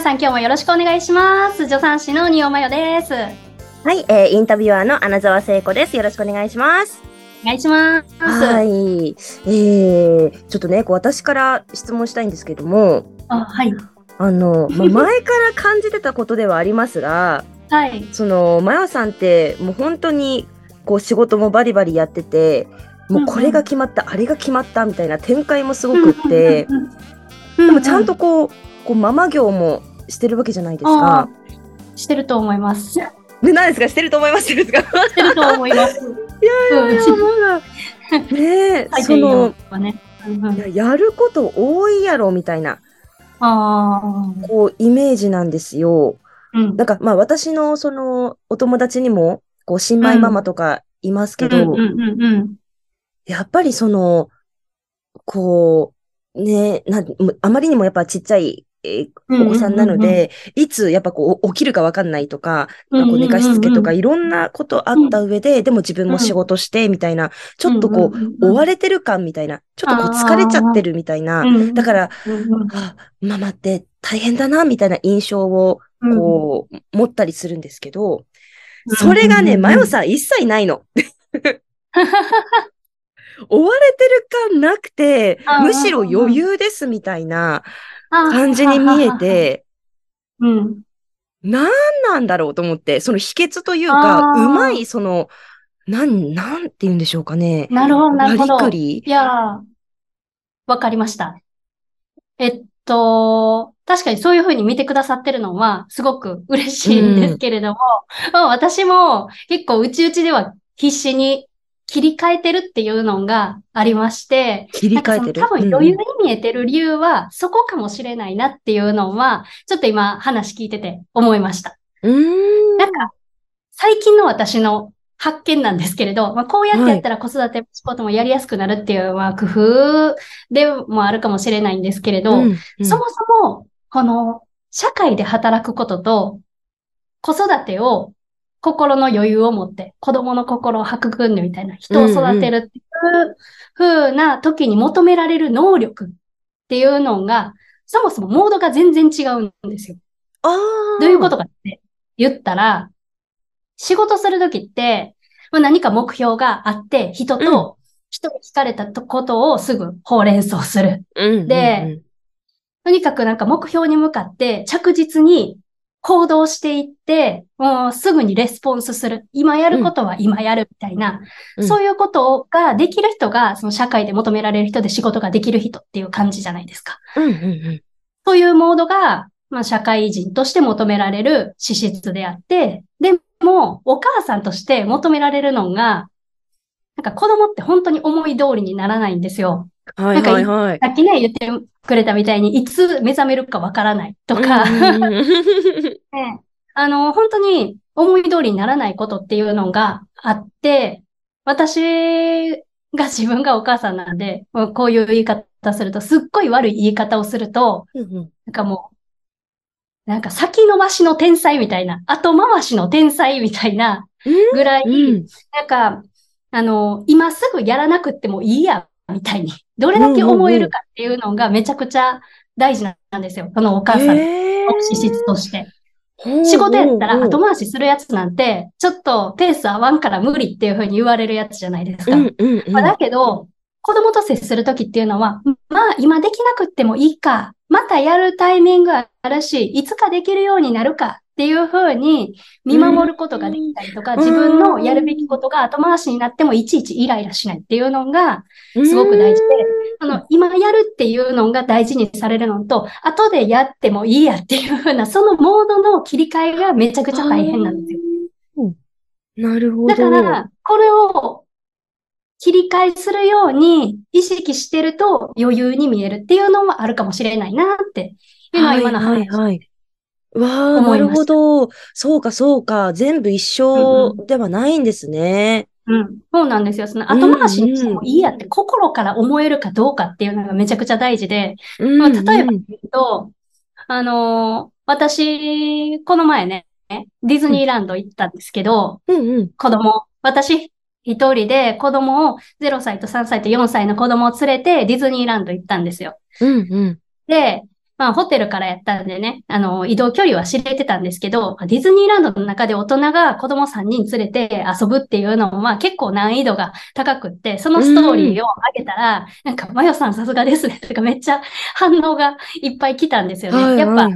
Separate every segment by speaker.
Speaker 1: 皆さん今日もよろしくお願いします。助産師の仁尾真代です。
Speaker 2: はい、えー、インタビュアーの穴澤聖子です。よろしくお願いします。
Speaker 1: お願いします。
Speaker 2: はい。えー、ちょっとね、こう私から質問したいんですけども、
Speaker 1: あ、はい。
Speaker 2: あの、まあ、前から感じてたことではありますが、
Speaker 1: はい。
Speaker 2: その、まよさんってもう本当にこう仕事もバリバリやってて、もうこれが決まった、あれが決まったみたいな展開もすごくって、
Speaker 1: で
Speaker 2: でもちゃんとこう、こうママ業もしてるわけじゃないですか。
Speaker 1: してると思います。し
Speaker 2: ね、何ですか？してると思います？ですか？
Speaker 1: てると思います。
Speaker 2: い やいやいや、まだ。ねえ、その、ややること多いやろみたいな、
Speaker 1: ああ。
Speaker 2: こう、イメージなんですよ。
Speaker 1: うん。
Speaker 2: なんか、まあ私のその、お友達にも、こう、新米ママとかいますけど。やっぱりその、こう、ね、なん、あまりにもやっぱちっちゃい、えーお子さんなので、いつやっぱこう起きるかわかんないとか、まあこう寝かしつけとかいろんなことあった上で、でも自分も仕事してみたいな、ちょっとこう、追われてる感みたいな、ちょっとこう疲れちゃってるみたいな、
Speaker 1: うん
Speaker 2: だから、あ、ママって大変だな、みたいな印象を、こう、持ったりするんですけど、それがね、マヨさん一切ないの。追われてる感なくてむしろ余裕ですみたいな感じに見え。て、
Speaker 1: うん。
Speaker 2: なんなんだろうと思って、その秘訣というか、うまい、その、なん、なんて言うんでしょうかね。
Speaker 1: なるほど、なるほど。
Speaker 2: やりくり
Speaker 1: いやー、わかりました。えっと、確かにそういうふうに見てくださってるのはすごく嬉しいんですけれども、まあ私も結構うちうちでは必死に切り替えてるっていうのがありまして、
Speaker 2: 切り替えてる？
Speaker 1: 多分余裕に見えてる理由はそこかもしれないなっていうのは、ちょっと今話聞いてて思いました。
Speaker 2: うん。
Speaker 1: なんか、最近の私の発見なんですけれど、まあ、こうやってやったら子育て仕事もやりやすくなるっていう、まあ、工夫でもあるかもしれないんですけれど、
Speaker 2: うんうん
Speaker 1: そもそも、この、社会で働くことと、子育てを心の余裕を持って、子供の心を育んでみたいな、人を育てるっていう風な時に求められる能力っていうのが、そもそもモードが全然違うんですよ。どういうことかって言ったら、仕事するときって、まあ、何か目標があって、人と、人に聞かれたことをすぐほうれん草する。で、とにかくなんか目標に向かって着実に行動していって、もうすぐにレスポンスする。今やることは今やるみたいな、
Speaker 2: うん
Speaker 1: そういうことができる人が、その社会で求められる人で仕事ができる人っていう感じじゃないですか。
Speaker 2: うんうんうん
Speaker 1: そういうモードが、まあ、社会人として求められる資質であって、でも、お母さんとして求められるのが、なんか子供って本当に思い通りにならないんですよ。
Speaker 2: はいはいはい。
Speaker 1: さっきね、言ってくれたみたいに、いつ目覚めるかわからないとか、
Speaker 2: うんうんうん
Speaker 1: ね。あの、本当に思い通りにならないことっていうのがあって、私が自分がお母さんなんで、こういう言い方すると、すっごい悪い言い方をすると、
Speaker 2: うんうん。
Speaker 1: なんかもう、なんか先延ばしの天才みたいな、後回しの天才みたいなぐらい、
Speaker 2: うん。
Speaker 1: なんか、あの、今すぐやらなくってもいいや、みたいに、どれだけ思えるかっていうのがめちゃくちゃ大事なんですよ。このお母さんの資質として。仕事やったら後回しするやつなんて、ちょっとペース合わんから無理っていう風に言われるやつじゃないですか。まあだけど、子供と接するときっていうのは、まあ今できなくってもいいか、またやるタイミングあるし、いつかできるようになるかっていうふうに見守ることができたりとか、
Speaker 2: うん
Speaker 1: 自分のやるべきことが後回しになってもいちいちイライラしないっていうのがすごく大事で、あの、今やるっていうのが大事にされるのと、後でやってもいいやっていうふうな、そのモードの切り替えがめちゃくちゃ大変なんですよ。
Speaker 2: よ。なるほど。
Speaker 1: だから、これを切り替えするように意識してると余裕に見えるっていうのもあるかもしれないなっていうのは今の
Speaker 2: はい
Speaker 1: 話。
Speaker 2: はいはい。わあ、ないるほど。そうかそうか。全部一緒ではないんですね。
Speaker 1: うん。そうなんですよ。その後回しにしてもいいやって心から思えるかどうかっていうのがめちゃくちゃ大事で、
Speaker 2: うん
Speaker 1: まあ例えば
Speaker 2: うん
Speaker 1: 言うと、あのー私、この前ね、ディズニーランド行ったんですけど、
Speaker 2: うんうん。
Speaker 1: 子供、私一人で子供を0歳と3歳と4歳の子供を連れてディズニーランド行ったんですよ。
Speaker 2: うんうん。
Speaker 1: で、まあ、ホテルからやったんでね、あの、移動距離は知れてたんですけど、ディズニーランドの中で大人が子供3人連れて遊ぶっていうのも、まあ結構難易度が高くって、そのストーリーを上げたら、なんか、マヨさんさすがですね、とかめっちゃ反応がいっぱい来たんですよね。やっぱ、あ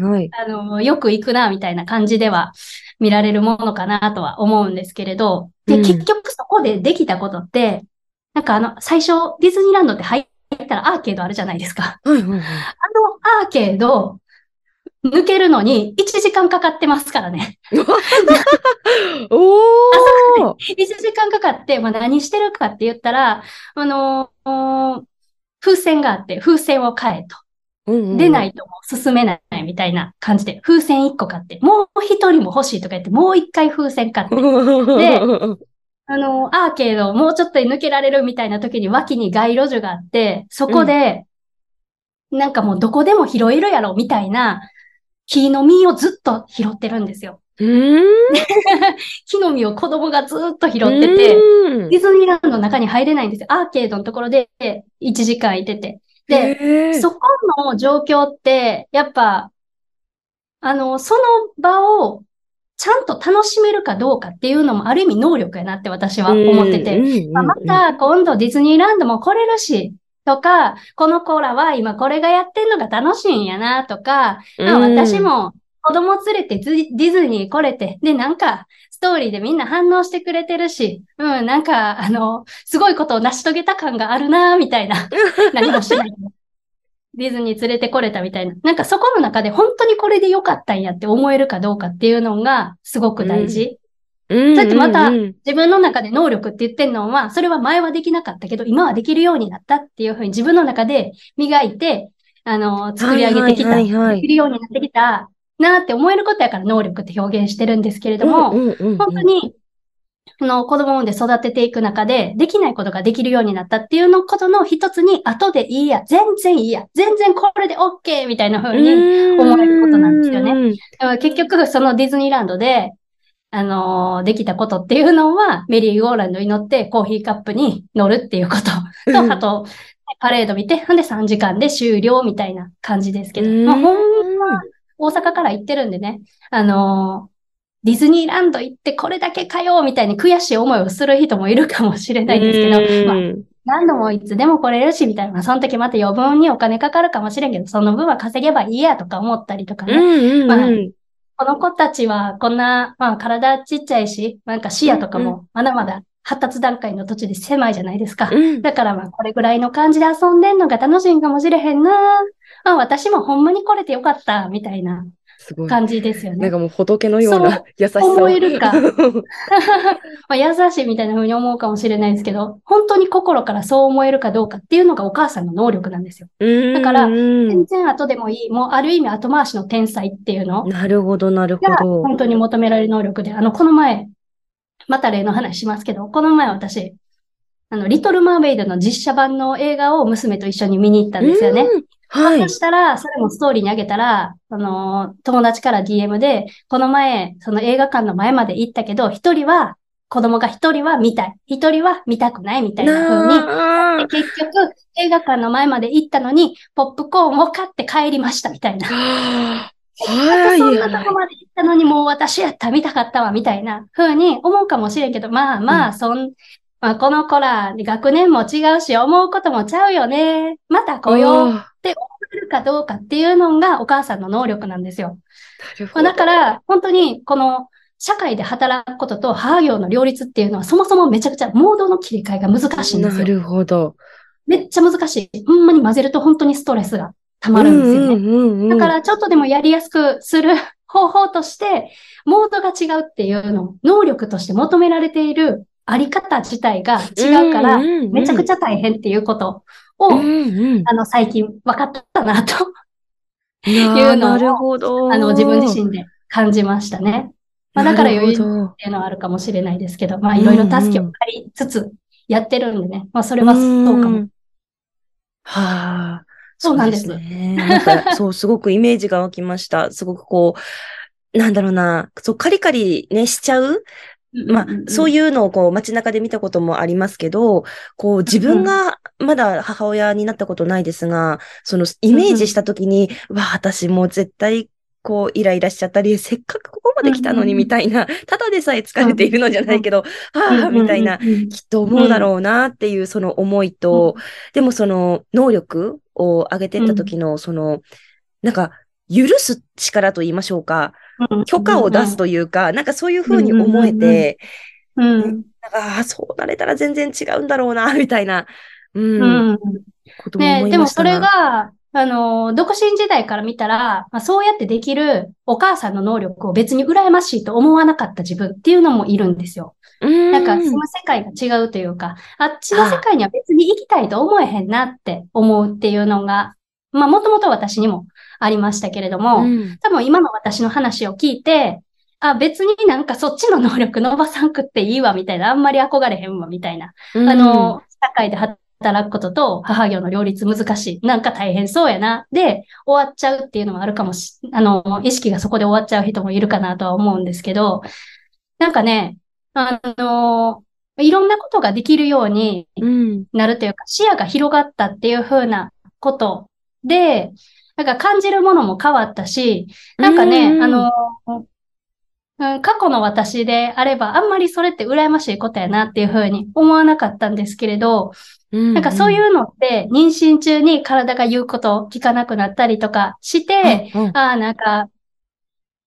Speaker 1: の、よく行くな、みたいな感じでは見られるものかなとは思うんですけれど、で、結局そこでできたことって、なんかあの、最初、ディズニーランドって入ったらアーケードあるじゃないですか。
Speaker 2: はいはいはい、あの
Speaker 1: アーケード、抜けるのに1時間かかってますからね。
Speaker 2: お
Speaker 1: ー !1 時間かかって、まあ、何してるかって言ったら、あのー、風船があって、風船を買えと。うんうん、出ないともう進めないみたいな感じで、風船1個買って、もう1人も欲しいとか言って、もう1回風船買って。で、あの、アーケードもうちょっとで抜けられるみたいな時に脇に街路樹があって、そこで、なんかもうどこでも拾えるやろみたいな木の実をずっと拾ってるんですよ。木の実を子供がずっと拾ってて、ディズニーランドの中に入れないんですよ。アーケードのところで1時間いてて。で、そこの状況って、やっぱ、あの、その場をちゃんと楽しめるかどうかっていうのもある意味能力やなって私は思ってて、ままた今度ディズニーランドも来れるし、とか、この子らは今これがやってんのが楽しいんやなとか、私も子供連れてディズニー来れて、で、なんか、ストーリーでみんな反応してくれてるし、うん、なんか、あの、すごいことを成し遂げた感があるなみたいな。何もしない。ディズニー連れてこれたみたいな。なんかそこの中で本当にこれで良かったんやって思えるかどうかっていうのがすごく大事。うん、だってまた自分の中で能力って言ってんのは、それは前はできなかったけど、今はできるようになったっていうふうに自分の中で磨いて、あの、作り上げてきた、できるようになってきたなって思えることやから能力って表現してるんですけれども、本当にその子供を産んで育てていく中で、できないことができるようになったっていうのことの一つに、後でいいや、全然いいや、全然これで OK! みたいな風に思えることなんですよね。結局、そのディズニーランドで、あのー、できたことっていうのは、メリーゴーランドに乗ってコーヒーカップに乗るっていうことと、あと、パレード見て、ほんで3時間で終了みたいな感じですけど、まあ、ほんま、大阪から行ってるんでね、あのーディズニーランド行ってこれだけかよみたいに悔しい思いをする人もいるかもしれないですけど、まあ、何度もいつでも来れるし、みたいな。その時また余分にお金かかるかもしれんけど、その分は稼げばいいやとか思ったりとかね。まあ、この子たちはこんな、まあ体ちっちゃいし、なんか視野とかもまだまだ発達段階の土地で狭いじゃないですか。だからまあこれぐらいの感じで遊んでんのが楽しいんかもしれへんな。まあ私もほんまに来れてよかった、みたいなすごい。感じですよね。
Speaker 2: なんかもう仏のような優しさ
Speaker 1: 思えるか。まあ優しいみたいな風に思うかもしれないですけど、本当に心からそう思えるかどうかっていうのがお母さんの能力なんですよ。だから、全然後でもいい、もうある意味後回しの天才っていうの。
Speaker 2: なるほど、なるほど。
Speaker 1: 本当に求められる能力で、あの、この前、また例の話しますけど、この前私、あの、リトル・マーメイドの実写版の映画を娘と一緒に見に行ったんですよね。はい。そしたら、それもストーリーにあげたら、あの、友達から DM で、この前、その映画館の前まで行ったけど、一人は、子供が一人は見たい。一人は見たくないみたいな風に。結局、映画館の前まで行ったのに、ポップコーンを買って帰りましたみたいな。はい。そんなとこまで行ったのにもう私やった見たかったわ、みたいな風に思うかもしれんけど、まあまあ、そん、まあ、この子ら、学年も違うし、思うこともちゃうよね。また来ようって思えるかどうかっていうのがお母さんの能力なんですよ。まあ、だから、本当に、この、社会で働くことと母業の両立っていうのはそもそもめちゃくちゃモードの切り替えが難しいんですよ。
Speaker 2: なるほど。
Speaker 1: めっちゃ難しい。ほんまに混ぜると本当にストレスが溜まるんですよね。だからちょっとでもやりやすくする方法として、モードが違うっていうのを能力として求められているあり方自体が違うから、めちゃくちゃ大変っていうことを、あの、最近分かったな、というのを、あの、自分自身で感じましたね。まあ、だから余裕っていうのはあるかもしれないですけど、まあ、いろいろ助けを借りつつやってるんでね。まあ、それはそうかも。
Speaker 2: はあ。
Speaker 1: そうなんです。
Speaker 2: ね。なんか、そう、すごくイメージが湧きました。すごくこう、なんだろうな、そう、カリカリね、しちゃうまあ、そういうのをこう街中で見たこともありますけど、こう自分がまだ母親になったことないですが、そのイメージしたときに、わあ、私もう絶対こうイライラしちゃったり、せっかくここまで来たのにみたいな、ただでさえ疲れているのじゃないけど、ああ、みたいな、きっと思うだろうなっていうその思いと、でもその能力を上げていった時のその、なんか許す力と言いましょうか。許可を出すというか、なんかそういうふうに思えて、うん。なんか、あそうなれたら全然違うんだろうな、みたいな、うん。うん、
Speaker 1: ことも思いましたね。でもそれが、あの、独身時代から見たら、まあ、そうやってできるお母さんの能力を別に羨ましいと思わなかった自分っていうのもいるんですよ。んなんか、その世界が違うというか、あっちの世界には別に行きたいと思えへんなって思うっていうのが、まあ、もともと私にもありましたけれども、うん、多分今の私の話を聞いて、あ、別になんかそっちの能力伸ばさんくっていいわ、みたいな、あんまり憧れへんわ、みたいな。うん、あの、社会で働くことと母業の両立難しい。なんか大変そうやな。で、終わっちゃうっていうのもあるかもし、あの、意識がそこで終わっちゃう人もいるかなとは思うんですけど、なんかね、あの、いろんなことができるようになるというか、うん、視野が広がったっていうふうなことで、なんか感じるものも変わったし、なんかね、あの、うん、過去の私であれば、あんまりそれって羨ましいことやなっていうふうに思わなかったんですけれど、なんかそういうのって、妊娠中に体が言うことを聞かなくなったりとかして、うんうん、ああ、なんか、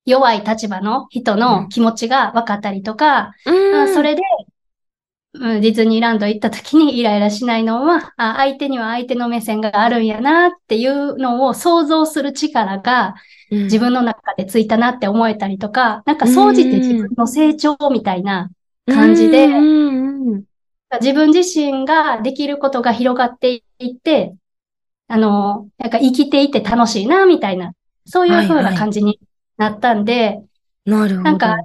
Speaker 1: 弱い立場の人の気持ちが分かったりとか、うん、それでディズニーランド行った時にイライラしないのは、あ相手には相手の目線があるんやなっていうのを想像する力が自分の中でついたなって思えたりとか、うん、なんか総じて自分の成長みたいな感じで、自分自身ができることが広がっていって、あの、なんか生きていて楽しいな、みたいな、そういう風な感じになったんで、はいはい、
Speaker 2: なるほど。
Speaker 1: なんか、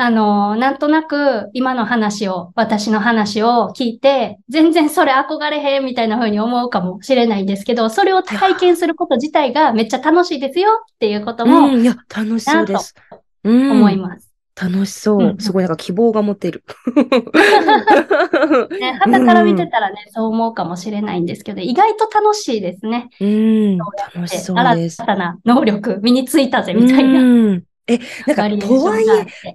Speaker 1: あの、なんとなく今の話を、私の話を聞いて、全然それ憧れへんみたいな風に思うかもしれないんですけど、それを体験すること自体がめっちゃ楽しいですよっていうことも、
Speaker 2: うん、いや、楽しそうです。
Speaker 1: 思います。
Speaker 2: 楽しそう。すごいなんか希望が持てる。
Speaker 1: ね、旗から見てたらね、そう思うかもしれないんですけど、意外と楽しいですね。
Speaker 2: うん、楽しそうです。
Speaker 1: 新たな能力身についたぜみたいな。
Speaker 2: え、なんか、とはいえ、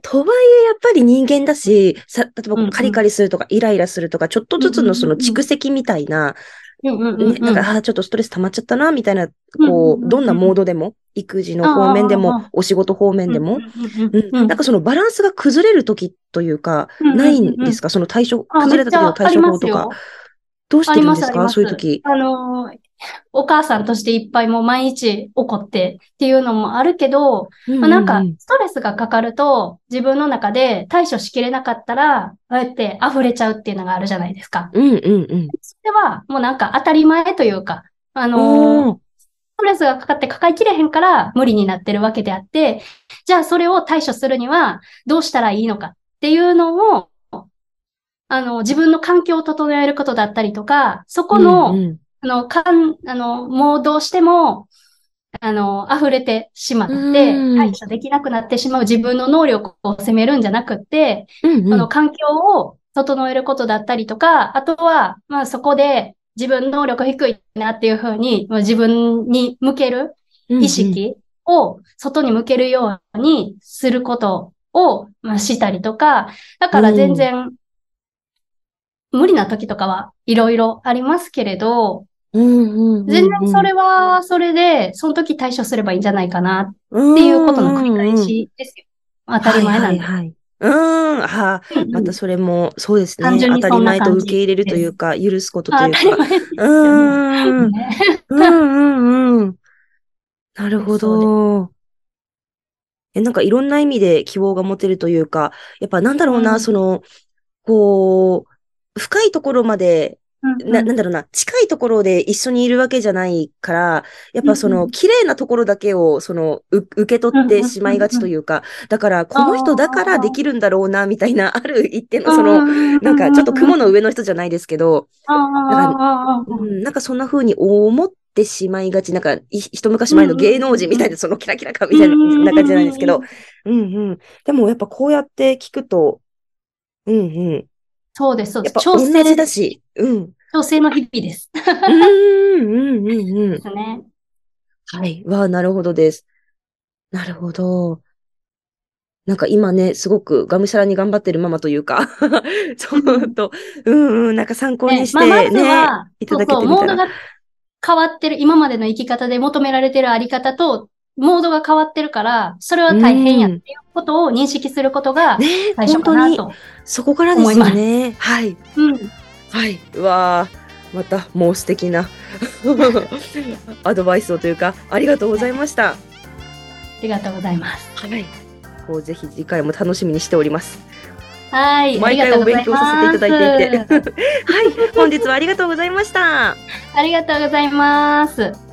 Speaker 2: とはいえ、やっぱり人間だし、さ、例えばカリカリするとか、イライラするとか、ちょっとずつのその蓄積みたいな、ね、なんか、あちょっとストレス溜まっちゃったな、みたいな、こう、どんなモードでも、育児の方面でも、お仕事方面でも、なんかそのバランスが崩れるときというか、ないんですか？その対処、崩れた時の対処法とか。どうしてるんですか？そういう時。
Speaker 1: あのー、お母さんとしていっぱいもう毎日怒ってっていうのもあるけど、うんうんまあ、なんかストレスがかかると自分の中で対処しきれなかったら、こうやって溢れちゃうっていうのがあるじゃないですか。
Speaker 2: うんうんうん。
Speaker 1: それはもうなんか当たり前というか、あのー、ストレスがかかって抱えきれへんから無理になってるわけであって、じゃあそれを対処するにはどうしたらいいのかっていうのをあの、自分の環境を整えることだったりとか、そこの、うんうん、あの、かん、あの、もうどうしても、あの、溢れてしまって、対処できなくなってしまう自分の能力を責めるんじゃなくて、うんうん、あの、環境を整えることだったりとか、あとは、まあそこで自分能力低いなっていうふうに、自分に向ける意識を外に向けるようにすることを、まあ、したりとか、だから全然、無理な時とかはいろいろありますけれど、全然それはそれで、その時対処すればいいんじゃないかなっていうことの繰り返しですよ。当たり前なんで。はい、はい、
Speaker 2: うん、はまたそれも、そうですね。当たり前と受け入れるというか、許すことというか。うん、うん、うん、うん。なるほど。え、なんかいろんな意味で希望が持てるというか、やっぱなんだろうな、その、こう、深いところまで、な、なんだろうな、近いところで一緒にいるわけじゃないから、やっぱその、綺麗なところだけを、その、受け取ってしまいがちというか、だから、この人だからできるんだろうな、みたいな、ある一定の、その、なんか、ちょっと雲の上の人じゃないですけど、なんか、うん、なんかそんな風に思ってしまいがち、なんか、一昔前の芸能人みたいな、そのキラキラ感みたいな感じじゃないですけど、うんうん。でもやっぱこうやって聞くと、うんうん。
Speaker 1: そうです、そうです。
Speaker 2: やっぱ同
Speaker 1: 調整
Speaker 2: じだし。うん。
Speaker 1: 調整の日々です。
Speaker 2: うんうんうんうん
Speaker 1: で。すね。
Speaker 2: はい。わあ、なるほどです。なるほど。なんか今ね、すごくがむしゃらに頑張ってるママというか、ちょっと、うんうん、なんか参考にして
Speaker 1: まあ、まず
Speaker 2: ね、
Speaker 1: は、
Speaker 2: いただけ
Speaker 1: そうそう、
Speaker 2: てみたら。
Speaker 1: モードが変わってる、今までの生き方で求められてるあり方と、モードが変わってるから、それは大変やっていうことを認識することが
Speaker 2: ね
Speaker 1: 最初かなと。
Speaker 2: そこからですよね。はい。
Speaker 1: うん。
Speaker 2: はい。うわあ、また、もう素敵な アドバイスをというか、ありがとうございました。
Speaker 1: ありがとうございます。
Speaker 2: はい。こう、ぜひ次回も楽しみにしております。
Speaker 1: はい。
Speaker 2: 毎回お勉強させていただいていて。はい。本日はありがとうございました。
Speaker 1: ありがとうございます。